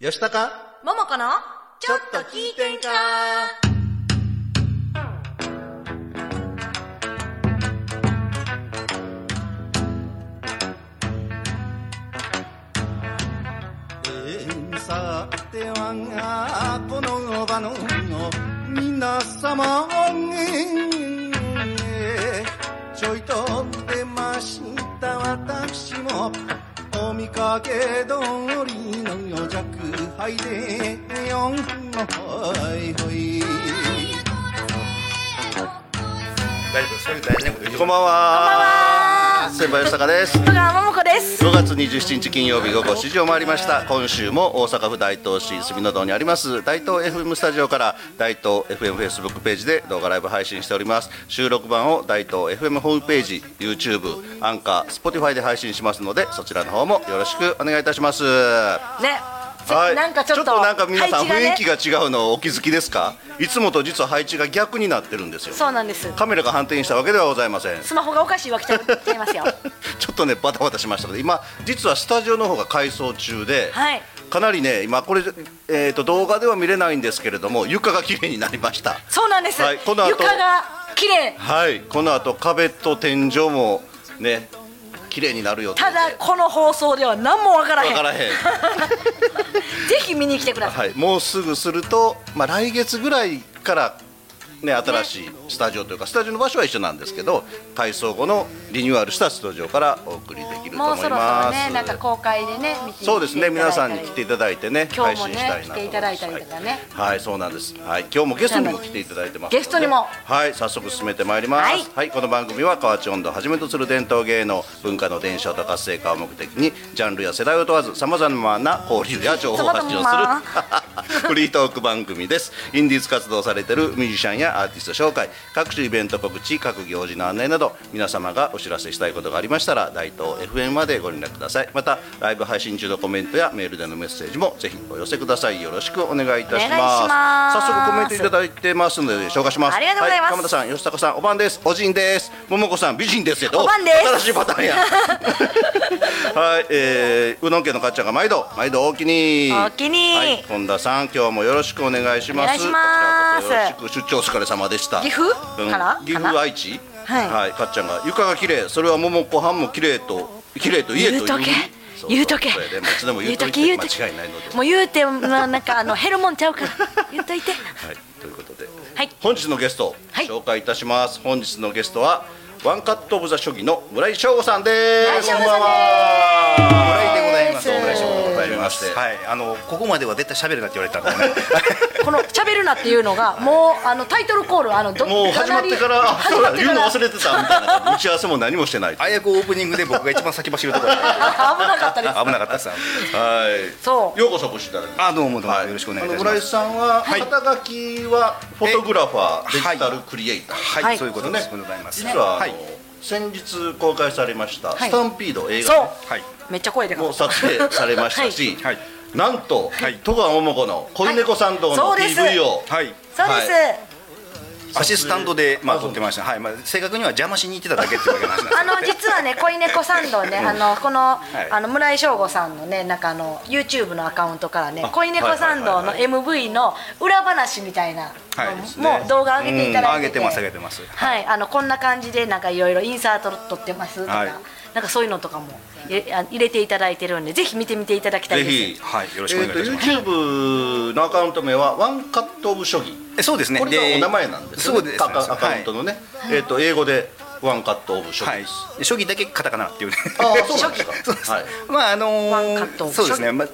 よしたかももこのちょっと聞いてんかえーさてはこの場の皆様えーちょいと出ました私も。お見かけ通りの弱敗でよんほいほい。大丈夫それ大丈夫こんばんは。先輩吉高です。戸川ももこです。5月27日金曜日午後7時を回りました。今週も大阪府大東市住の堂にあります。大東 FM スタジオから大東 FM フェイスブックページで動画ライブ配信しております。収録版を大東 FM ホームページ YouTube アンカー Spotify で配信しますのでそちらの方もよろしくお願いいたします。ねはい、なんかちょっとなんか皆さん雰囲気が違うのお気づきですか？いつもと実は配置が逆になってるんですよ。そうなんです。カメラが反転したわけではございません。スマホがおかしいわけちゃいますよ。ちょっとねバタバタしましたけど今実はスタジオの方が改装中で、はい。かなりね今これ、えー、と動画では見れないんですけれども床が綺麗になりました。そうなんです、はいこの後床が綺麗。はいこの後壁と天井もね綺麗になるよただこの放送では何もわからへん。分からへん。ぜひ見に来てください、はい。もうすぐすると、まあ、来月ぐらいからね、新しいスタジオというかスタジオの場所は一緒なんですけど改装後のリニューアルしたスタジオからお送りできると思いもうそろそろますねなんか公開でねそうですね皆さんに来来ていただいてね配信したいなと来ていただいたりとかね。はい、はいそうなんです。はい。今日もゲストにも来ていただいてますゲストにも。はい早速進めてまいります。はい。はい、この番組は河内音頭をはじめとする伝統芸能文化の伝承と活性化を目的にジャンルや世代を問わずさまざまな交流や情報を発信をする フリートーク番組です。インディーズ活動されているミュージシャンやアーティスト紹介。各種イベント告知各行事の案内など皆様がお知らせしたいことがありましたら大東 FM までご連絡ください。またライブ配信中のコメントやメールでのメッセージもぜひお寄せください。よろしくお願いいたします。早速コメントいただいてますので紹介します。ありがとうございます。は鎌田さん吉高さんおばんです。おじんです。桃子さん美人ですよ。おばんです。新しいパターンや。はい、えー、うどん家のかっちゃんが毎度毎度おおきに。おおきに。はい本田さん今日もよろしくお願いします。お願いしま出張お疲れ様でした。岐阜うんから岐阜愛知？はい。かっちゃんが床が綺麗。それは桃子はんも綺麗と綺麗と言えと言うとけ。言う。とけ。言うといて間言うとけ。違いないので。もう言うてななんかあの減るもんちゃうから。言っといて。はい、ということで、はい。本日のゲスト、はい。紹介いたします。本日のゲストはワンカットオブザ初期の村井翔吾さんです。村井翔吾さんです。こんばんはます。はいあのここまでは絶対喋るなって言われたんでね。この喋るなっていうのがもうあのタイトルコールあのどもう始まってからあ始そうだまってから。言うの忘れてたみたいな。打ち合わせも何もしてない。あやくオープニングで僕が一番先走るところで危危なかったです。なかったです。はい。そう。ようこそお越しいただきあどうもどうもよろしくお願いいたします。村井さんは、はい。肩書きはフォトグラファーえデジタルクリエイター、はい、はいそういうことですございます。実は、あのはい。先日公開されました、はい。スタンピード映画そう。ねはいめっちゃ声でかもう撮影されましたし、はい。なんと、はい。戸川桃子の恋猫参道のはい。そうです PV を、はい。そうです、はアシスタントでまあ撮ってました。はい。まあ正確には邪魔しに行ってただけっていうわけなんですあの実はね恋猫参道ね、あのこの、い。あの村井翔吾さんのねなんかあの YouTube のアカウントからねあ恋猫参道のはい MV の裏話みたいなはい。のも動画上げていただいてて、うん。上げてます上げてます。はい。あのこんな感じでなんかいろいろインサート撮ってますとか、はいなんかそういうのとかも入れあ入れていただいてるんでぜひ見てみていただきたいです。ぜひ、はいよろしくお願いいたします。えーと YouTube のアカウント名はワンカットオブ処理えそうですね。これがでお名前なんですよそうですアカアカウントのね、えっ、と英語でワンカットオブ処はい。理です、で初期だけカタカナっていうね。ああそうですか。そうですはい。まああのーワンカットそうですね、まあ、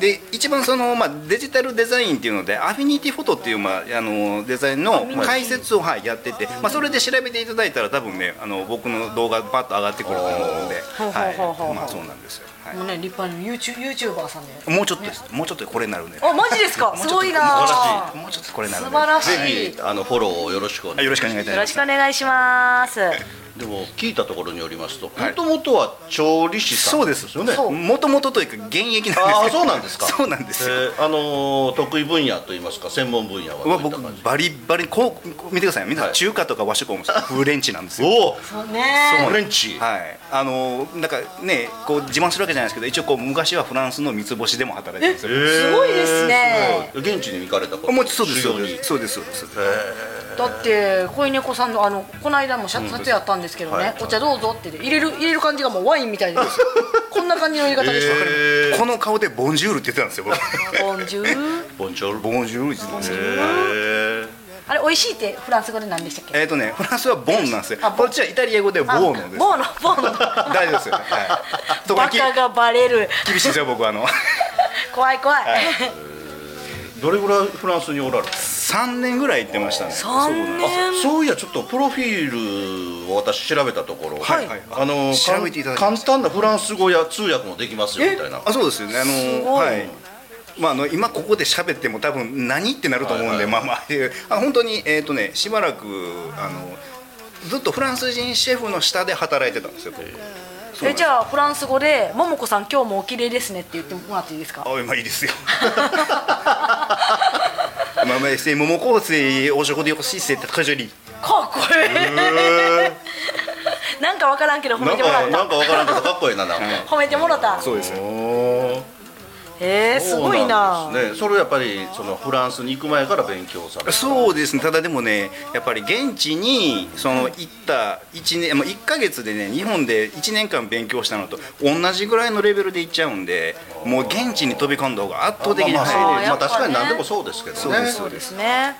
で一番その、まあ、デジタルデザインっていうのでアフィニティフォトっていう、まあ、あのデザインのまあ解説を、はい、やってて、まあ、それで調べていただいたら多分ねあの僕の動画パッと上がってくると思うので、はい、まあそうなんですよ、はい。もうね立派な YouTube YouTuber さんで。もうちょっとです、もうちょっとこれになるんであマジですか？すごいな。素晴らもうちょっとこれになるんで素晴らしい。ぜひあのフォローをよろしくお願いします。はいよろしくお願いしますでも聞いたところによりますとはい。もともとは調理師さそうんですよね？もともとというか現役なんですけどああそうなんですか。そうなんですよ、えーあのー得意分野といいますか専門分野は僕バリバリこう見てくださいみんなはい。中華とか和食も フレンチなんですよ。おお！そうね。フレンチ？はい、あのなんかねこう自慢するわけじゃないですけど一応こう昔はフランスの三つ星でも働いてるんですよ。すごいですね。すごい。現地に行かれたこと？もうそうですそうです。そうですそうですだって恋猫さんのあのこの間も撮影やったんですけどね、はい。お茶どうぞって入れる入れる感じがもうワインみたいです こんな感じの入れ方でした、えー。この顔でボンジュールって言ってたんですよ僕。ボンジュール？ボンジョル。ボンジュールって言ってたんですよ。えあれ美味しいってフランス語で何でしたっけ？えっ、とねフランスはボンなんですよ。あボン。こっちはイタリア語でボーノです。ボーノ。ボーノ大丈夫ですよ、はい、バカがバレる。厳しいですよ僕はあの。怖い怖い、ーどれぐらいフランスにおられた？3年ぐらい行ってましたね。三年。あそういやちょっとプロフィールを私調べたところ、はい。はい。あの調べてい。ただきま簡単なフランス語や通訳もできますよみたいな。あそうですよね。あのごい。はい。まあ、あの今ここで喋っても多分何ってなると思うんで、はい。はいまあまあえーあ本当にえっ、とねしばらくあのずっとフランス人シェフの下で働いてたんですよ。えじゃあフランス語で「ももこさん今日もお綺麗ですね」って言ってもらっていいですか？あまあいいですよ。まあまあ c'est mon mot c'est aujourd'hui aussi c'est très joli。かっこいい。なんかわからんけど褒めてもらった。かなんかわからんけどかっこいいななんか、褒めてもらった。そうですよ。えー、すごいなそうなんですね。それやっぱりそのフランスに行く前から勉強された。そうですね。ただでもねやっぱり現地にその行った1年、まあ、1か月でね日本で1年間勉強したのと同じぐらいのレベルで行っちゃうんでもう現地に飛び込んだ方が圧倒的にまあまあ早いです。まあやっぱね確かに何でもそうですけどね。そうですそうですね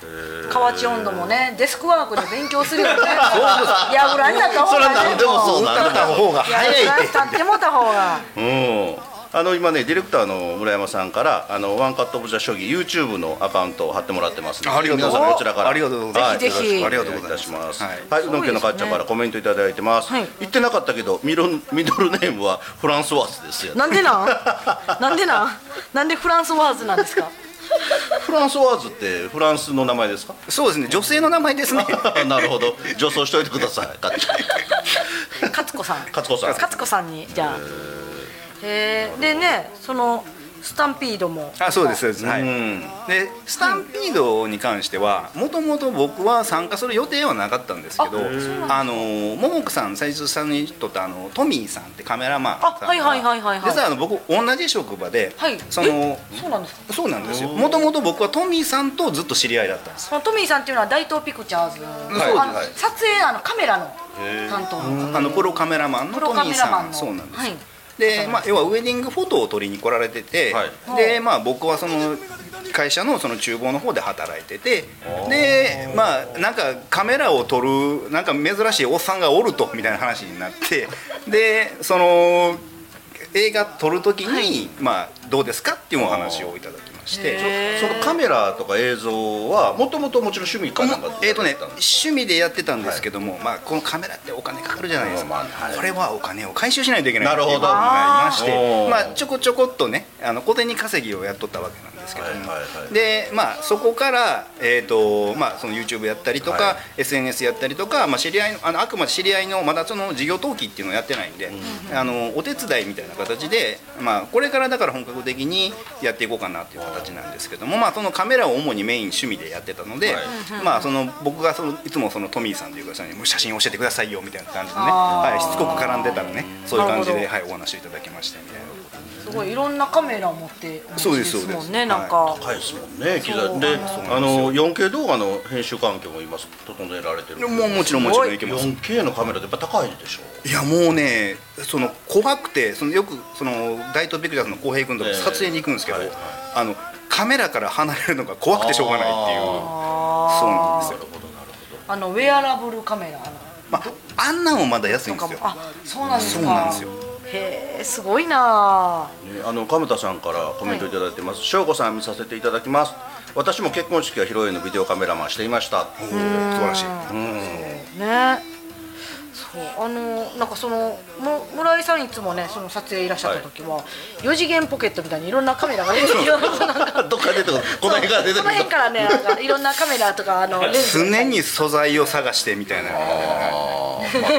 河内温度もねデスクワークで勉強するよね。やぐらになった方それはがね何でもそう打なんだ。った方が。や早いって立ってもた方が。うんあの今ねディレクターの村山さんからあのワンカットオブザ将棋 YouTube のアカウントを貼ってもらってますのでありがとう皆さんこちらから。ありがとうございます。はぜひぜひ。ありがとうございます。たします。はい。はい。うどん家のかっちゃんからコメントいただいてます。はい。言ってなかったけどミドルミドルネームはフランスワーズですよなんでなん？なんでなん？なんでフランスワーズなんですか？フランスワーズってフランスの名前ですか？そうですね。女性の名前ですね。なるほど。女装しといてください。勝子さん。勝子さん。勝子さんにじゃあへえでねそのスタンピードも。あそうですそうです、はい。うんでスタンピードに関してはもともと僕は参加する予定はなかったんですけどああの桃子さん最初さんにとったあのトミーさんってカメラマンさんはいはいはいはいはい。実はあの僕同じ職場で、はい。そのそうなんですか？そうなんですよ。もともと僕はトミーさんとずっと知り合いだったんです。トミーさんっていうのは大東ピクチャーズのはい。撮影あのカメラの担当のあのプロカメラマンのトミーさん。そうなんですよ、はいで、まあ、要はウェディングフォトを撮りに来られてて、はい。で、まあ、僕はその会社のその厨房の方で働いててでまあなんかカメラを撮るなんか珍しいおっさんがおるとみたいな話になってでその映画撮る時に、まあ、どうですか？っていうお話をいただきまして。そのカメラとか映像はもともともちろん趣味かなんかでえーとね、趣味でやってたんですけども、まあ、このカメラってお金かかるじゃないですか、まあまあはいこれはお金を回収しないといけないなるほど。って。いうことになりましおてーまあ、ちょこちょこっとねあの小銭稼ぎをやっとったわけなんですけど。も、はいはいはい。で、まあ、そこから、えーとまあ、その YouTube やったりとか、はい。SNS やったりとか、まあ、知り合いのあのあくまで知り合いのまだその事業登記っていうのをやってないんで、あのお手伝いみたいな形で、まあ、これからだから本格的にやっていこうかなっていう形なんですけども、まあ、そのカメラを主にメイン趣味でやってたので、はい。まあ、その僕がそのいつもそのトミーさんというかさんに写真教えてくださいよみたいな感じでね、はい、しつこく絡んでたらねそういう感じで、はい、お話をいただきましたみたいな。すごいいろんなカメラを持ってお持ちそうですもんそうです。ねなんか、高いですもんね機材。であの 4K 動画の編集環境も今整えられてるもうもちろんもちろんいけます。4K のカメラってやっぱ高いでしょ？いやもうねその怖くてそのよくその大東ピクチャーズの浩平君とかええ。撮影に行くんですけど、はいはい。あのカメラから離れるのが怖くてしょうがないっていう。あそうなんですよ。なるほどなるあのウェアラブルカメラあの。まああんなんもまだ安いんですよ。あそうなんですか。そうなんですよへえすごいな。ほどねあの亀田さんからコメントいただいてます。翔子さん見させていただきます。私も結婚式は披露宴のビデオカメラマンしていました。素晴らしい。うん。ねそそうあのなんかそのも村井さんいつもねその撮影いらっしゃった時は、四次元ポケットみたいにいろんなカメラが出てきてな。ん かどっか出てくるこの辺から出てこの辺からねなんかいろんなカメラとかあの常に素材を探してみたいな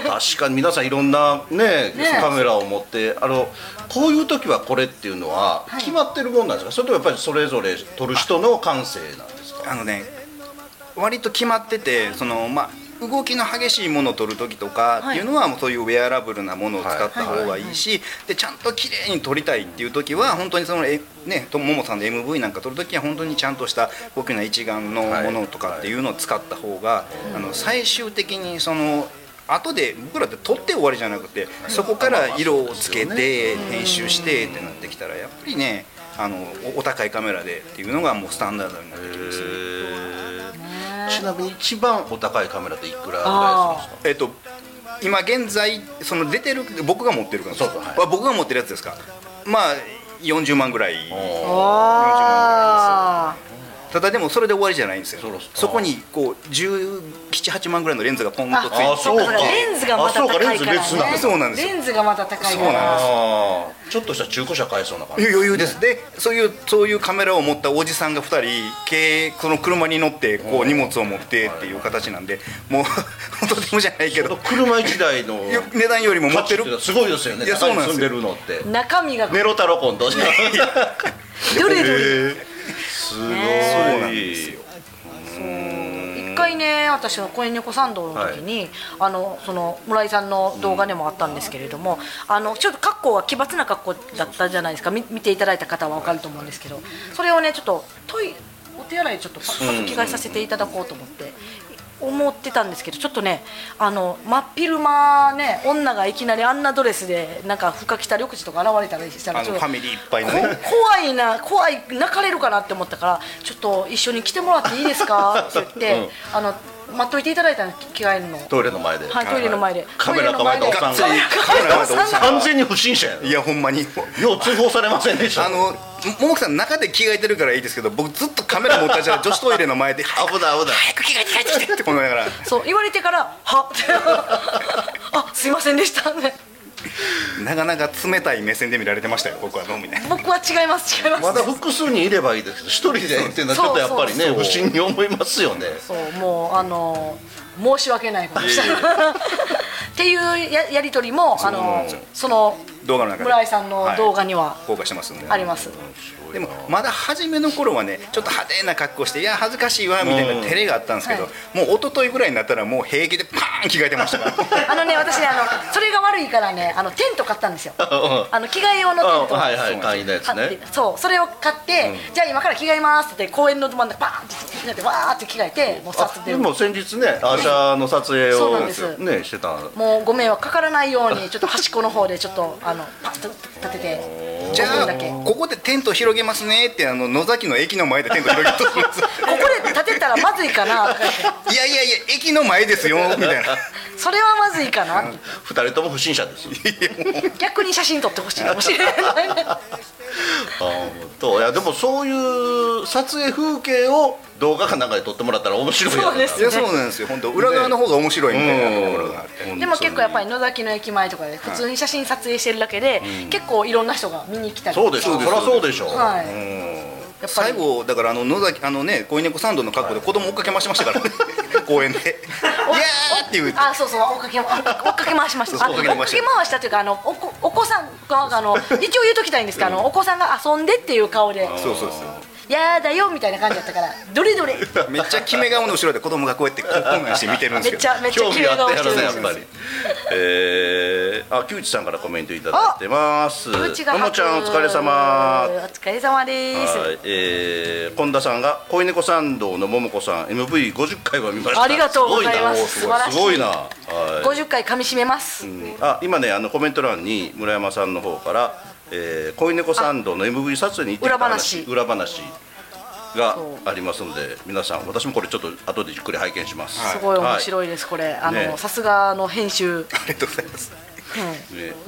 まあ、確かに皆さんいろんなねね。カメラを持ってあのこういう時はこれっていうのははい。決まってるもんなんですか、それともやっぱりそれぞれ撮る人の感性なんですか？あのね割と決まっててそのまあ動きの激しいものを撮る時とかっていうのはもうそういうウェアラブルなものを使った方がいいしでちゃんと綺麗に撮りたいっていう時は本当にそのえねとももさんの MV なんか撮る時は本当にちゃんとした大きな一眼のものとかっていうのを使った方があの最終的にその後で僕らって撮って終わりじゃなくてそこから色をつけて編集してってなってきたらやっぱりねあのおお高いカメラでっていうのがもうスタンダードになってきますね。ちなみに一番お高いカメラっていくらぐらいするんですか？えっと今現在その出てる僕が持ってるからそうそうはい。あ僕が持ってるやつですか？まあ40万ぐらい。あただでもそれで終わりじゃないんですよ。そこにこう1718万ぐらいのレンズがポンとついて。あそうか。だか。らレンズがまた高いからね。だそうなんですよ。レンズがまた高いそうなんからあー。ちょっとした中古車買えそうな感じ。余裕ですでそういうそういうカメラを持ったおじさんが2人軽その車に乗ってこう荷物を持ってっていう形なんで もうとてもじゃないけど。車一台のよ値段よりも持ってる。すごいですよね。いやそうなんですよ。中に住んでるのって。中身がネロタロコンとどれどれ？すごい、ねそうなんですよ。一回ね私の恋猫参道の時に、あのその村井さんの動画でもあったんですけれども、あのちょっと格好が奇抜な格好だったじゃないですか。み見ていただいた方は分かると思うんですけどそれをねちょっとトイお手洗いでちょっとパッと着替えさせていただこうと思って。思ってたんですけどちょっとねあの真っ昼間ね女がいきなりあんなドレスでなんか深着た緑地とか現れたりしたらあちょっとのファミリーいっぱいのね。こ怖いな怖い泣かれるかなって思ったからちょっと一緒に来てもらっていいですか？って言って、あの待っといていただいたの着替えるの。トイレの前で、はいトイレの前で。カメラ構えたおっさんトイレの前で。カメラ構えたおっさんが。完全に不審者やいやほんまに。よう通報されませんでした。あの桃木さん中で着替えてるからいいですけど僕ずっとカメラ持ったじゃ女子トイレの前で。早く危ない危ない。早く着替えて帰ってきてって思いながら。そう言われてから「はっ」っ てあすいませんでした。ね なかなか冷たい目線で見られてましたよ僕はどうもね僕は違います違います。まだ複数人いればいいですけど一人でっていうのはちょっとやっぱりね不審に思いますよね。そうもうあの申し訳ないことしたっていうややり取りもあのその動画の中で。村井さんの動画には公開してますんであります、でもまだ初めの頃はねちょっと派手な格好していや恥ずかしいわみたいな照れがあったんですけど、はもう一昨日ぐらいになったらもう平気でパーン着替えてましたから。あのね私ねあのそれが悪いからねあのテント買ったんですよ。あの着替え用のテント。はいはい簡易のやつ買ってね。そうそれを買って、じゃあ今から着替えますって言って公園の真ん中バーンってやってわーって着替えてもうさっと出るでも先日ねアーシャの撮影をそうなんです。ねしてた。もうご迷惑かからないようにちょっと端っこの方でちょっとあのパッと立ててじゃあ5分だけ。こここでテント広げますねってあの野崎の駅の前で。テント広げとくんですこで立てたらまずいかないやいやいや駅の前ですよみたいなそれはまずいかな。二人とも不審者です逆に写真撮ってほしいかもしれない。あ本当いやでもそういう撮影風景を動画かなんかで撮ってもらったら面白いそうですいやそうなんですよ。本当裏側の方が面白いみたいなところがあって、でも結構やっぱり野崎の駅前とかで普通に写真撮影してるだけで、結構いろんな人が見に来たりそうでしょそりゃそうでしょはい。うん最後だからあの野崎あのね恋猫サンドの格好で子供 追っかけ回しましたから。ね公園で「いやー!」っていうあそうそう追っかけ追っかけ回しました。追っかけ回したというかあのお子お子さんがあの 一応言うときたいんですけど、あのお子さんが遊んでっていう顔で。そうそうそう「やだよ」みたいな感じだったからどれどれ。めっちゃ決め顔の後ろで子供がこうやってこんなんして見てるんですけどめっちゃめっちゃ興味あ綺麗顔してるんですよ。やっぱり。えー、あ木内さんからコメントいただいてます。ももちゃんお疲れ様。お疲れ様です。はい、えー、近田さんが恋猫参道の桃子さん MV50 回は見ました。ありがとうございます。すごいな。素晴らしい。すごいな、はい。50回噛み締めます、あ今ねあのコメント欄に村山さんの方から、えー、恋猫参道の MV 撮影に行ってきた話裏話。がありますので皆さん私もこれちょっと後でじっくり拝見します、すごい面い。白いですこれ。あね。のさすがの編集。ありがとうございます。ね、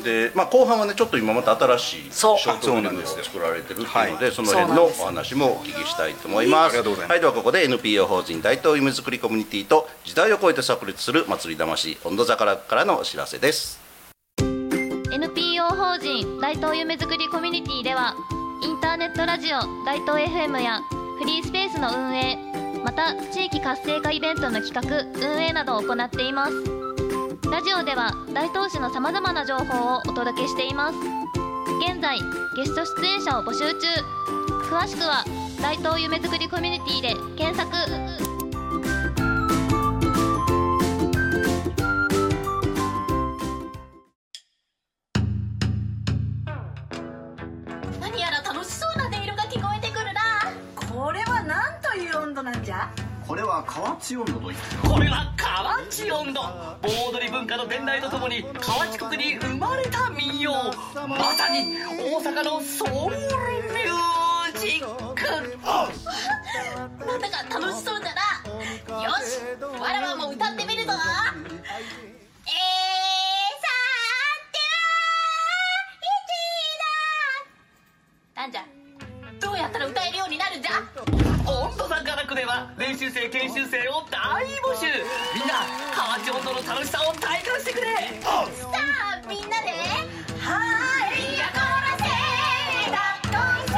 で、まあ、後半はねちょっと今また新しいシそう。ョートフィルムを作られてるっていうのではい。その辺のお話もお聞きしたいと思います。ありがとうございます。はい、ではここで NPO 法人大東夢作りコミュニティと時代を超えて炸裂する祭り魂温度坂からのお知らせです。NPO 法人大東夢作りコミュニティではインターネットラジオ大東 FM やフリースペースの運営また地域活性化イベントの企画運営などを行っていますラジオでは大東市のさまざまな情報をお届けしています。現在ゲスト出演者を募集中。詳しくは大東夢作りコミュニティで検索。これは河内温度と言ってこれは河内音頭盆踊り文化の伝来とともに河内国に生まれた民謡。まさに大阪のソウルミュージック。なんだか楽しそうだな。よしわらわも歌ってみるぞ練習生を大募集。みんな河内音頭の楽しさを体感してくれ。さあみんなではいやこらせだっこい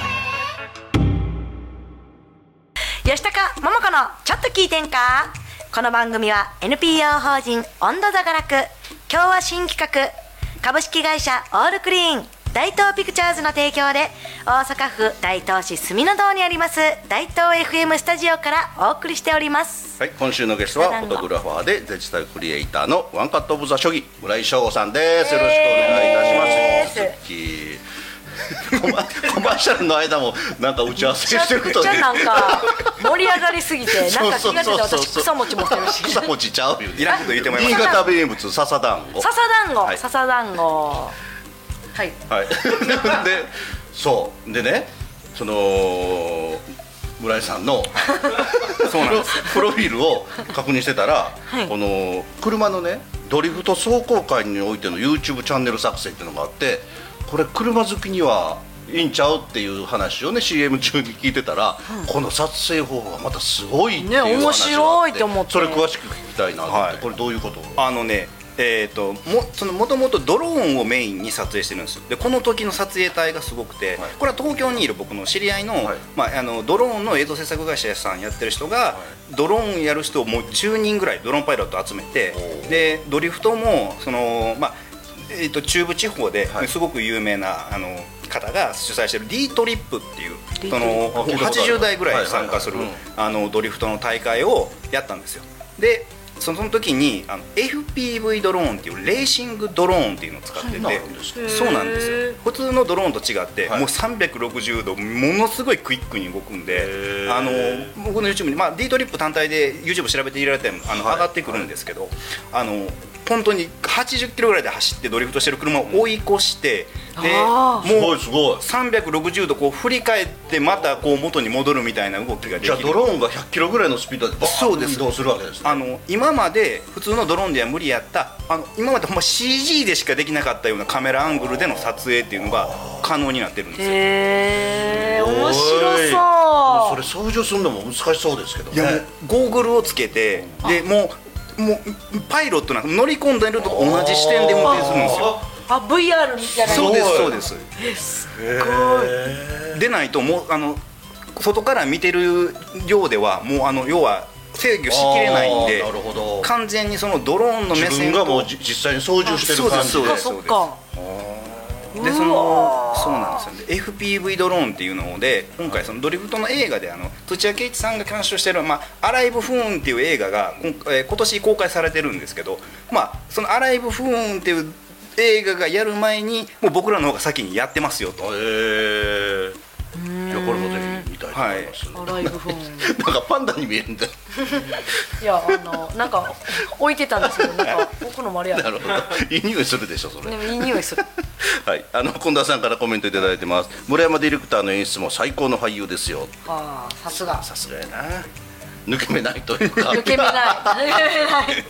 せ吉高桃子のちょっと聞いてんか？この番組は NPO 法人温度座が楽今日は新企画株式会社オールクリーン大東ピクチャーズの提供で大阪府大東市住の堂にあります大東 FM スタジオからお送りしております。はい、今週のゲストはフォトグラファーでデジタルクリエイターのワンカットオブザ書記村井翔吾さんです。よろしくお願いいたします。えーコマ コマーシャルの間もなんか打ち合わせしてることじゃなんか盛り上がりすぎて なんか気が付いて私草餅持ってるし。草餅ちゃうよ。いらんこと言ってもらい新ます潟名物笹団子。笹団子、はい。笹団子はい。はい。で、そう。でね、その村井さんの そうなんです。プロフィールを確認してたら、はい。この車のねドリフト走行会においての YouTube チャンネル作成っていうのがあってこれ車好きにはいいんちゃうっていう話をね CM 中に聞いてたら、この撮影方法がまたすごいっていう話があってね面白いと思って。それ詳しく聞きたいなと思って、はい。これどういうこと？あのねえー、ともそのもともとドローンをメインに撮影してるんですよ。でこの時の撮影隊がすごくて、はい。これは東京にいる僕の知り合いの,、はい。まあ、あのドローンの映像制作会社さんやってる人が、ドローンやる人をもう10人ぐらいドローンパイロット集めてでドリフトもその、まあえー、と中部地方ではい。すごく有名なあの方が主催してる D トリップっていうリそのあ聞いたことある80代ぐらい参加するはいはいあのドリフトの大会をやったんですよ。でその時にあの FPV ドローンっていうレーシングドローンっていうのを使ってて、はい。そうなんですよ。普通のドローンと違って、はい。もう360度ものすごいクイックに動くんへでー。あの僕の YouTube に、まあ、D トリップ単体で YouTube 調べていただいてもあの、はい。上がってくるんですけどあの本当に80キロぐらいで走ってドリフトしてる車を追い越して、であすごもういすごい。360度こう振り返ってまたこう元に戻るみたいな動きができる。じゃあドローンが100キロぐらいのスピードでバーそうです。ッと移動するわけですね。あの今まで普通のドローンでは無理やった。あの今までほんま CG でしかできなかったようなカメラアングルでの撮影っていうのが可能になってるんですよ。へえ面白そう。それ操縦するのも難しそうですけどいやもうねゴーグルをつけてでもうもうパイロットなんか乗り込んでると同じ視点で運転するんですよ。あ VR じゃないそうですすごいそうです。でないともうあの外から見てる量ではもうあの要は制御しきれないんで完全にそのドローンの目自分線とがもうじ実際に操縦してる感じ。でそうですそっかでそのそうなんですよ。ね FPV ドローンっていうので今回そのドリフトの映画であの土屋圭一さんが監修してる「まあ、アライブ・フーン」っていう映画が今,、えー今年公開されてるんですけど、まあ、その「アライブ・フーン」っていう映画がやる前にもう僕らの方が先にやってますよと。へえいやこれもぜひ見たいと思います、アライブフォン。なんかパンダに見えるんだ。よいやあのなんか置いてたんですけどなんか僕のもあれや なるほど。いい匂いするでしょそれ。でもいい匂いする はい、あの近田さんからコメントいただいてます。村山ディレクターの演出も最高の俳優ですよ。ああさすが。さすがやな。抜け目ないというか。抜け目ない。抜け目ない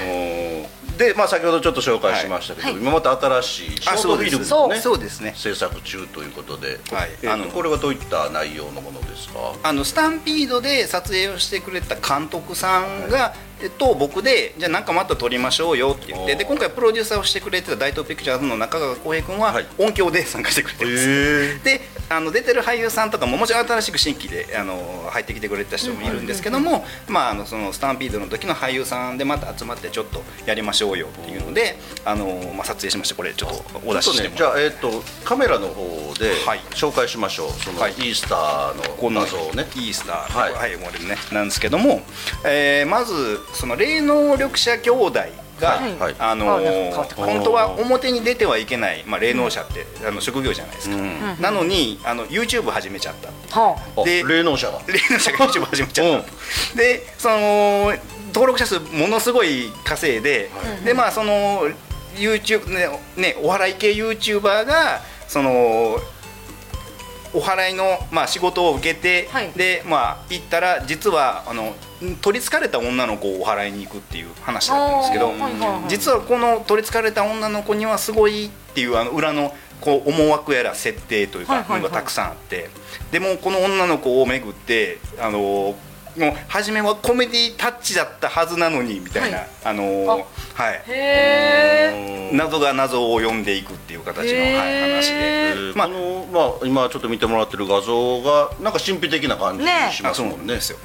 うん。で、まあ、先ほどちょっと紹介しましたけど、はい。今また新しいショートフィルムそうのねそうですね。制作中ということで、はい。えーとあのこれはどういった内容のものですか？あのスタンピードで撮影をしてくれた監督さんが、えっと、僕でじゃあなんかまた撮りましょうよって言ってで今回プロデューサーをしてくれてた大東ピクチャーズの中川浩平君ははい。音響で参加してくれてます、へであの出てる俳優さんとかももちろん新しく新規であの入ってきてくれた人もいるんですけども、まあ、あのそのスタンピードの時の俳優さんでまた集まってちょっとやりましょうよっていうのであの、まあ、撮影しましてこれちょっとお出ししても。ね、じゃあ、えー、とカメラの方ではい。紹介しましょう、そのはい。イースターの画像をね。イースターははいい、これね。なんですけども、えーまずその霊能力者兄弟が、はい。はい。あのー本当は表に出てはいけない、まあ、霊能者って、あの職業じゃないですか、うん。なのにあの YouTube 始めちゃった。はあ。で霊能者が。霊能者が YouTube 始めちゃった、でその登録者数ものすごい稼いで、でまあその YouTube ねねお笑い系 YouTuber がそのお払いの、まあ、仕事を受けて、はい。でまあ行ったら実はあの取りつかれた女の子をお払いに行くっていう話だったんですけど、はいはいはい。実はこの取りつかれた女の子にはすごいっていうあの裏のこう思惑やら設定というかはいはいはい。のがたくさんあって、でもこの女の子をめぐってあのもう初めはコメディタッチだったはずなのにみたいな、はい。あのはい謎が謎を呼んでいくっていう形の、はい、話へで、まあのまあ、今ちょっと見てもらってる画像がなんか神秘的な感じねしますもんねですよ。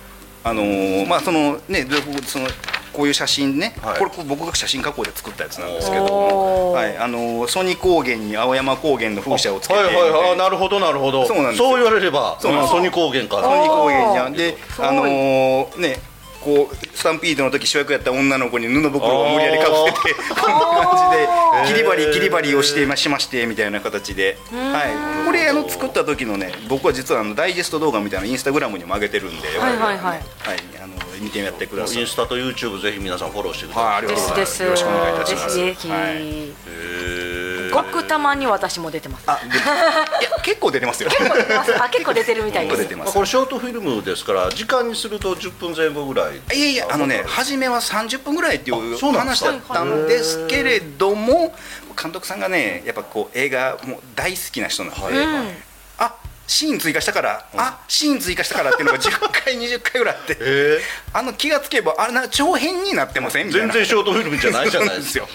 あのーまあそのねでそのこういう写真ね、はい。これ僕が写真加工で作ったやつなんですけどおも、ー。はい。あのー曽根高原に青山高原の風車をつけて、はいはいはい。あなるほどなるほど。そうなんですよ。言われれば。そうなんですソニ高原か。曽根高原にああー。で、あのーねこうスタンピードの時主役やった女の子に布袋を無理やりかぶせてこんな感じで切り張り切り張りをしてましましてみたいな形で、はい、これあの作った時のね僕は実はあのダイジェスト動画みたいなのインスタグラムにも上げてるんで、はいはいはい。はい、あの見てやってください。イン。スタと YouTube ぜひ皆さんフォローしてくだはい、さいありがとうございます。よろしくお願いいたします。はい、へーごくたまに私も出てます。あ、でいや結構出てますよ。あ 結構出てるみたいです。結構出てます。まあこれショートフィルムですから時間にすると10分前後ぐらい。いやいやあのね初めは30分ぐらいっていう話だったんですけれども監督さんがねやっぱこう映画もう大好きな人なんで、うん。あシーン追加したから、あシーン追加したからっていうのが10回20回ぐらいあってえあの気がつけばあれな長編になってません？みたいな。全然ショートフィルムじゃないじゃないですよ。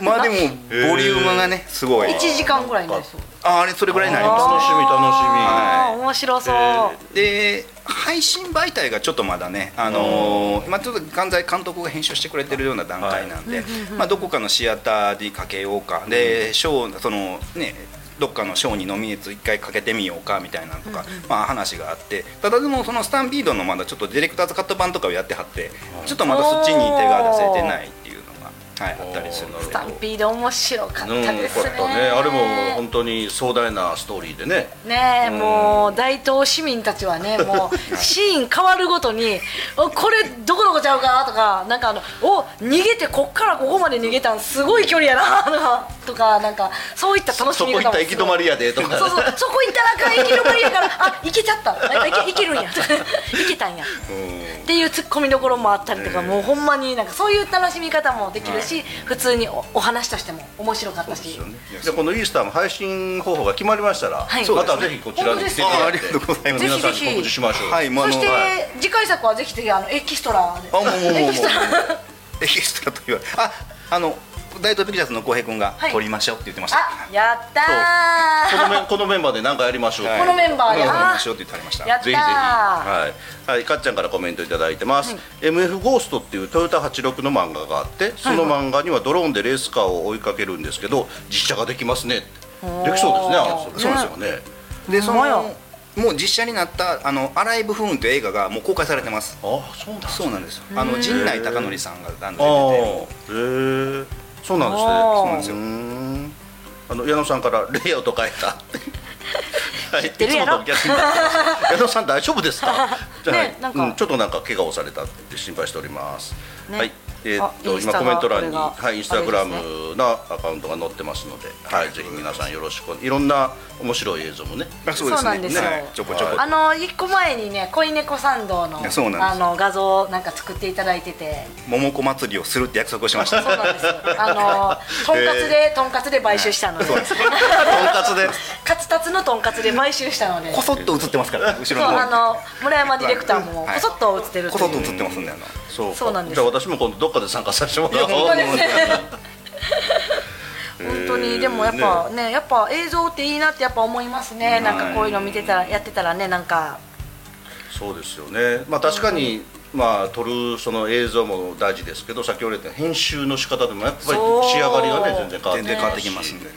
まあでもボリュームがねすごい。1時間ぐらいになりそうああれそれぐらいになります楽しみ楽しみ、あー面白そう、で配信媒体がちょっとまだね、あのーまあ、ちょっと現在監督が編集してくれてるような段階なんで、まあ、どこかのシアターにかけようか、でショーそのねどっかの賞にノミネート一回かけてみようかみたいなのとか、まあ、話があってただでもそのスタンピードのまだちょっとディレクターズカット版とかをやってはってちょっとまだそっちに手が出せてないっていうのが、はい、あったりするので。スタンピード面白かったですね。かったね。あれも本当に壮大なストーリーでね。ねえもう大東市民たちはね もうシーン変わるごとに「おこれどこどこちゃうか?」とかなんかあの「お逃げてこっからここまで逃げたんすごい距離やな」とかとかなんかそういった楽しそこ行み方もったら行き止まりやでとか。そうそう。そこ行ったらあかん行き止まりやからあ行けちゃった。あ行けるんや。行けたんや。っていうツッコミどころもあったりとか、もうほんまになんかそういう楽しみ方もできるし、普通におお話としても面白かったし、でこのイースターも配信方法が決まりましたら、はい。またぜひこちらに来ていただいて。あありがとうございます皆さんに告知しましょう。はい、そして、はい。次回作はぜひぜひあのエキストラで。あもうもエキストラ。と言われああの大東ピクチャーズの浩平君がはい。撮りましょうって言ってました、あやったこのーメンこのメンバーで何かやりましょう、はい。このメンバーで。撮りあましょうって言ってありました。やったー。ぜひぜひ、はい、はい、かっちゃんからコメントいただいてます、MF ゴーストっていうトヨタ86の漫画があってその漫画にはドローンでレースカーを追いかけるんですけど実写ができますねできそうですねそうですよね。でそのもう実写になった「あのアライブ・フーン」という映画がもう公開されてます。あそうなんですそうなんですよ。あの陣内孝則さんが出てて。へえそうなんですね。そうなんですよ。あの矢野さんからレイアウト変えたはい、いつもと逆に。なってます矢野さん大丈夫ですか？じゃあ、ねなんか。うんちょっとなんか怪我をされたって心配しております。ね。はい。えーっと今コメント欄にはいインスタグラムのアカウントが載ってますので、はいぜひ皆さんよろしくいろんな面白い映像もね。あそうですねそうなんですよねちょこちょこ。あの一個前にね恋猫参道のあの画像なんか作っていただいてて。桃子祭りをするって約束をしました。そうなんですよ。あの とんかつでとんかつで買収したので。とんかつで。カツタツのとんかつで買収したので。こそっと映ってますから後そうろの方。あの村山ディレクターもはい。こそっと映ってることそっと映ってますんであのそうか。そうなんです。じゃあ私も今度どっかで参加させてもらおう。本当ですね本当にでもやっぱね。やっぱ映像っていいなってやっぱ思いますね。なんかこういうの見てたらやってたらねなんか。そうですよね。まあ確かに。まあ撮るその映像も大事ですけど先ほど言った編集の仕方でもやっぱり仕上がりがね全然変わって全然変わってきますんでね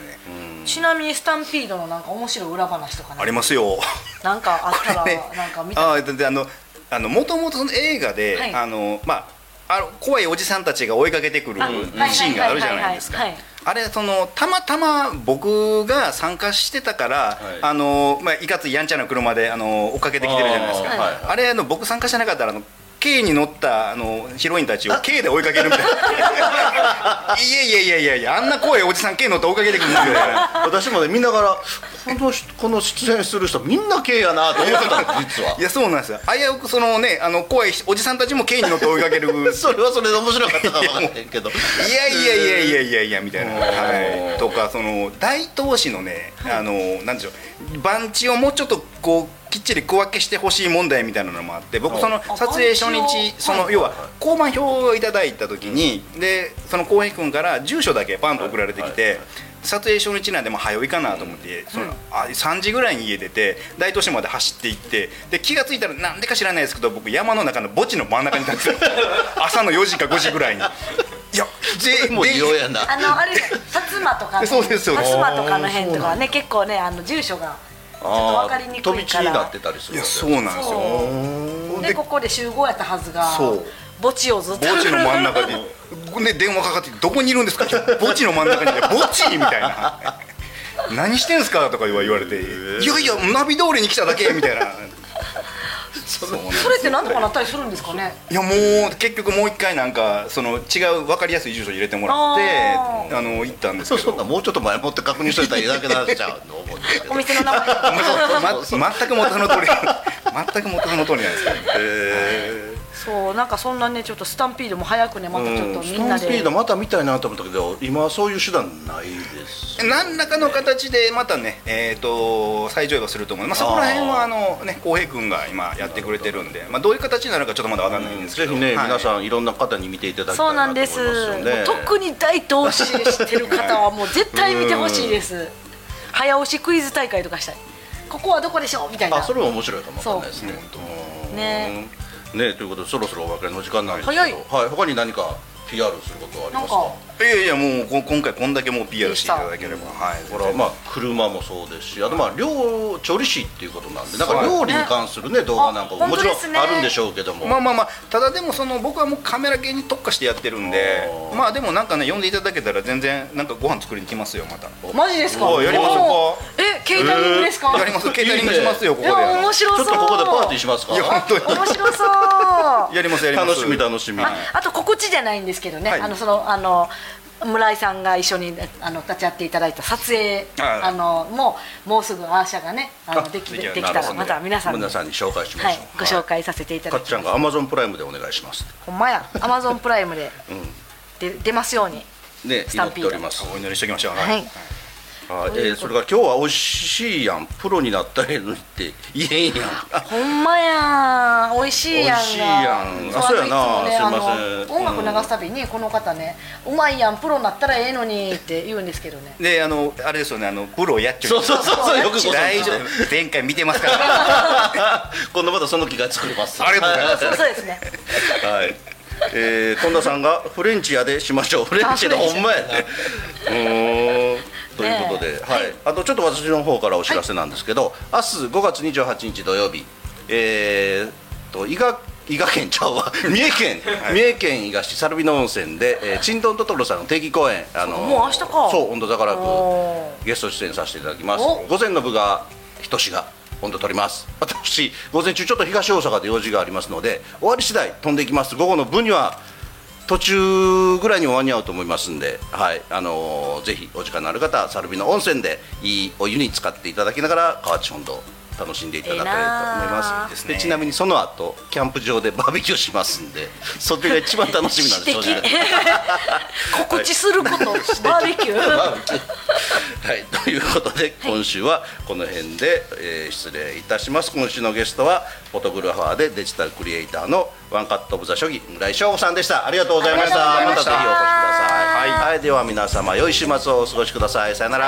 ちなみにスタンピードのなんか面白い裏話とかね。ありますよ。なんかあったらこれねなんか見たあでであのあのもともとその映画で、はい。あのまああの怖いおじさんたちが追いかけてくるあシーンがあるじゃないですか。はい。はいはいあれそのたまたま僕が参加してたから、い。あのまあ、いかついやんちゃな車であの追っかけてきてるじゃないですか。あー。はい。あれあの僕参加してなかったらあの K に乗ったあのヒロインたちを K で追いかけるみたいな。いやいやいやいやいやあんな怖いおじさん K 乗って追いかけてくるんですよ。私もね見ながらこの人この出演する人みんな K やなと思ってたんです実は。いやそうなんですよ。危うくそのねあの怖いおじさんたちも K に乗って追いかける。それはそれで面白かったかもわかんけど。いやいやいやいやいやいやみたいな、おはーい、とかその大東市のね、あのなんでしょう。番地をもうちょっとこうきっちり区分けしてほしい問題みたいなのもあって僕そのあ撮影初日をその要は交番表をいただいた時にでその浩平君から住所だけパンと送られてきて。撮影初日なんでもう早いかなと思って、そのあ3時ぐらいに家出て大都市まで走って行ってで気が付いたらなんでか知らないですけど僕山の中の墓地の真ん中にいたんですよ朝の4時か5時ぐらいに。いやでもうで異様やな。あのあれ薩摩とかのそうですよ薩摩とかの辺とかはね結構ねあの住所がちょっと分かりにく飛び地いからになってたりするいやそうなんですよ。ででここで集合やったはずがそう。墓地をずっと。墓地の真ん中に。で電話かかってきて「どこにいるんですか?」墓地の真ん中に。いて「墓地?」みたいな「何してんすか?」とか言わ言われて「いやいやナビ通りに来ただけ」みたいなそれって何とかなったりするんですかね？いやもう結局もう一回なんかその違う分かりやすい住所入れてもらってああの行ったんですそうけど。そんなもうちょっと前もって確認しといたらいいだけなんちゃうの思うんですけど。お店の名前ま全く元その通り全く元その通りなんですけど。へ そうなんかそんなねちょっとスタンピードも早くねまたちょっとみんなで。ーンスピードまた見たいなと思ったけど今はそういう手段ないです何らかの形でまたね、えー、と再上映はすると思います、まあ、そこら辺はあの、ね、浩平君が今やってくれてるんで、まあ、どういう形になるかちょっとまだ分かんないんですけど、ぜひね、はい。皆さんいろんな方に見ていただきたいそうなんでなと思いますすよねもう特に大東市知ってる方はもう絶対見てほしいです。早押しクイズ大会とかしたい。ここはどこでしょう？みたいな。あそれも面白いかもわかんないですね。う。んねねということでそろそろお別れの時間なんですけど。はい他に何か PR することはありますか？いやいやもうこ今回こんだけもう PR していただければ。はい。これはまあ車もそうですしあとまあ料調理師っていうことなんでなんかはい料理に関するね動画なんかもあもちろんあるんでしょうけども。まあまあまあただでもその僕はもうカメラ系に特化してやってるんでまあでもなんかね呼んでいただけたら全然なんかご飯作りに来ますよまた。マジですかおやりましょうか。えケータリングですか、やります。ケータリングしますよこいやこで。面白そう。ちょっとここでパーティーしますか？いや本当に面白そう。やりますやります。楽しみ楽しみ。ああと告知じゃないんですけどね、はい。あのそのあの村井さんが一緒にあの立ち会っていただいた撮影はい。あのもうもうすぐアーシャがねあのできできるできたらまた皆さんに。皆さんに紹介しましょう、はい、ご紹介させていたかだきます。っちゃんがアマゾンプライムでお願いします。ほんまや。アマゾンプライムでで出ますように。ねスタンピード祈っております。お祈りしておきましょう。はいはい、えーそれから今日は美味しいやん。プロになったらええのにって言えんやん。ほんまやん。美味しいやんが。美味しいやん。あそうやな。ねすいません。音楽流すたびにこの方ねうまいやんプロになったらええのにって言うんですけどね。であのあれですよねあのプロやっちゃそうそうそうそう。よくご存知大丈夫。前回見てますから。今度またその機会作ります。ありがとうございます。そうそうですね。はい。えー、近田さんがフレンチ屋でしましょう。フレンチのあフレンチ。ほんまやな。うーん。ということで、ねえ。はい、はい。あとちょっと私の方からお知らせなんですけど、明日5月28日土曜日、えー、と伊賀伊賀県ちゃうわ。三重県、三重県伊賀市猿見野温泉で、えー、チンドントトロさんの定期公演あのもう明日か。そう温度宝おくゲスト出演させていただきます。お。午前の部が人志が温度取ります。私午前中ちょっと東大阪で用事がありますので終わり次第飛んでいきます。午後の分には途中ぐらいには間に合うと思いますんで、はいあのーぜひお時間のある方はサルビの温泉でいいお湯に浸かっていただきながら河内本堂楽しんでいただければと思いますでちなみにその後キャンプ場でバーベキューしますんでそれが一番楽しみなんで素す告知することバーベキューはい、ということで今週はこの辺で、えー失礼いたします。今週のゲストはフォトグラファーでデジタルクリエイターのワンカット・オブ・ザ・書記村井翔吾さんでした。ありがとうございました。また。ぜひお越しください、はい、はい、では皆様良い週末をお過ごしください。さよなら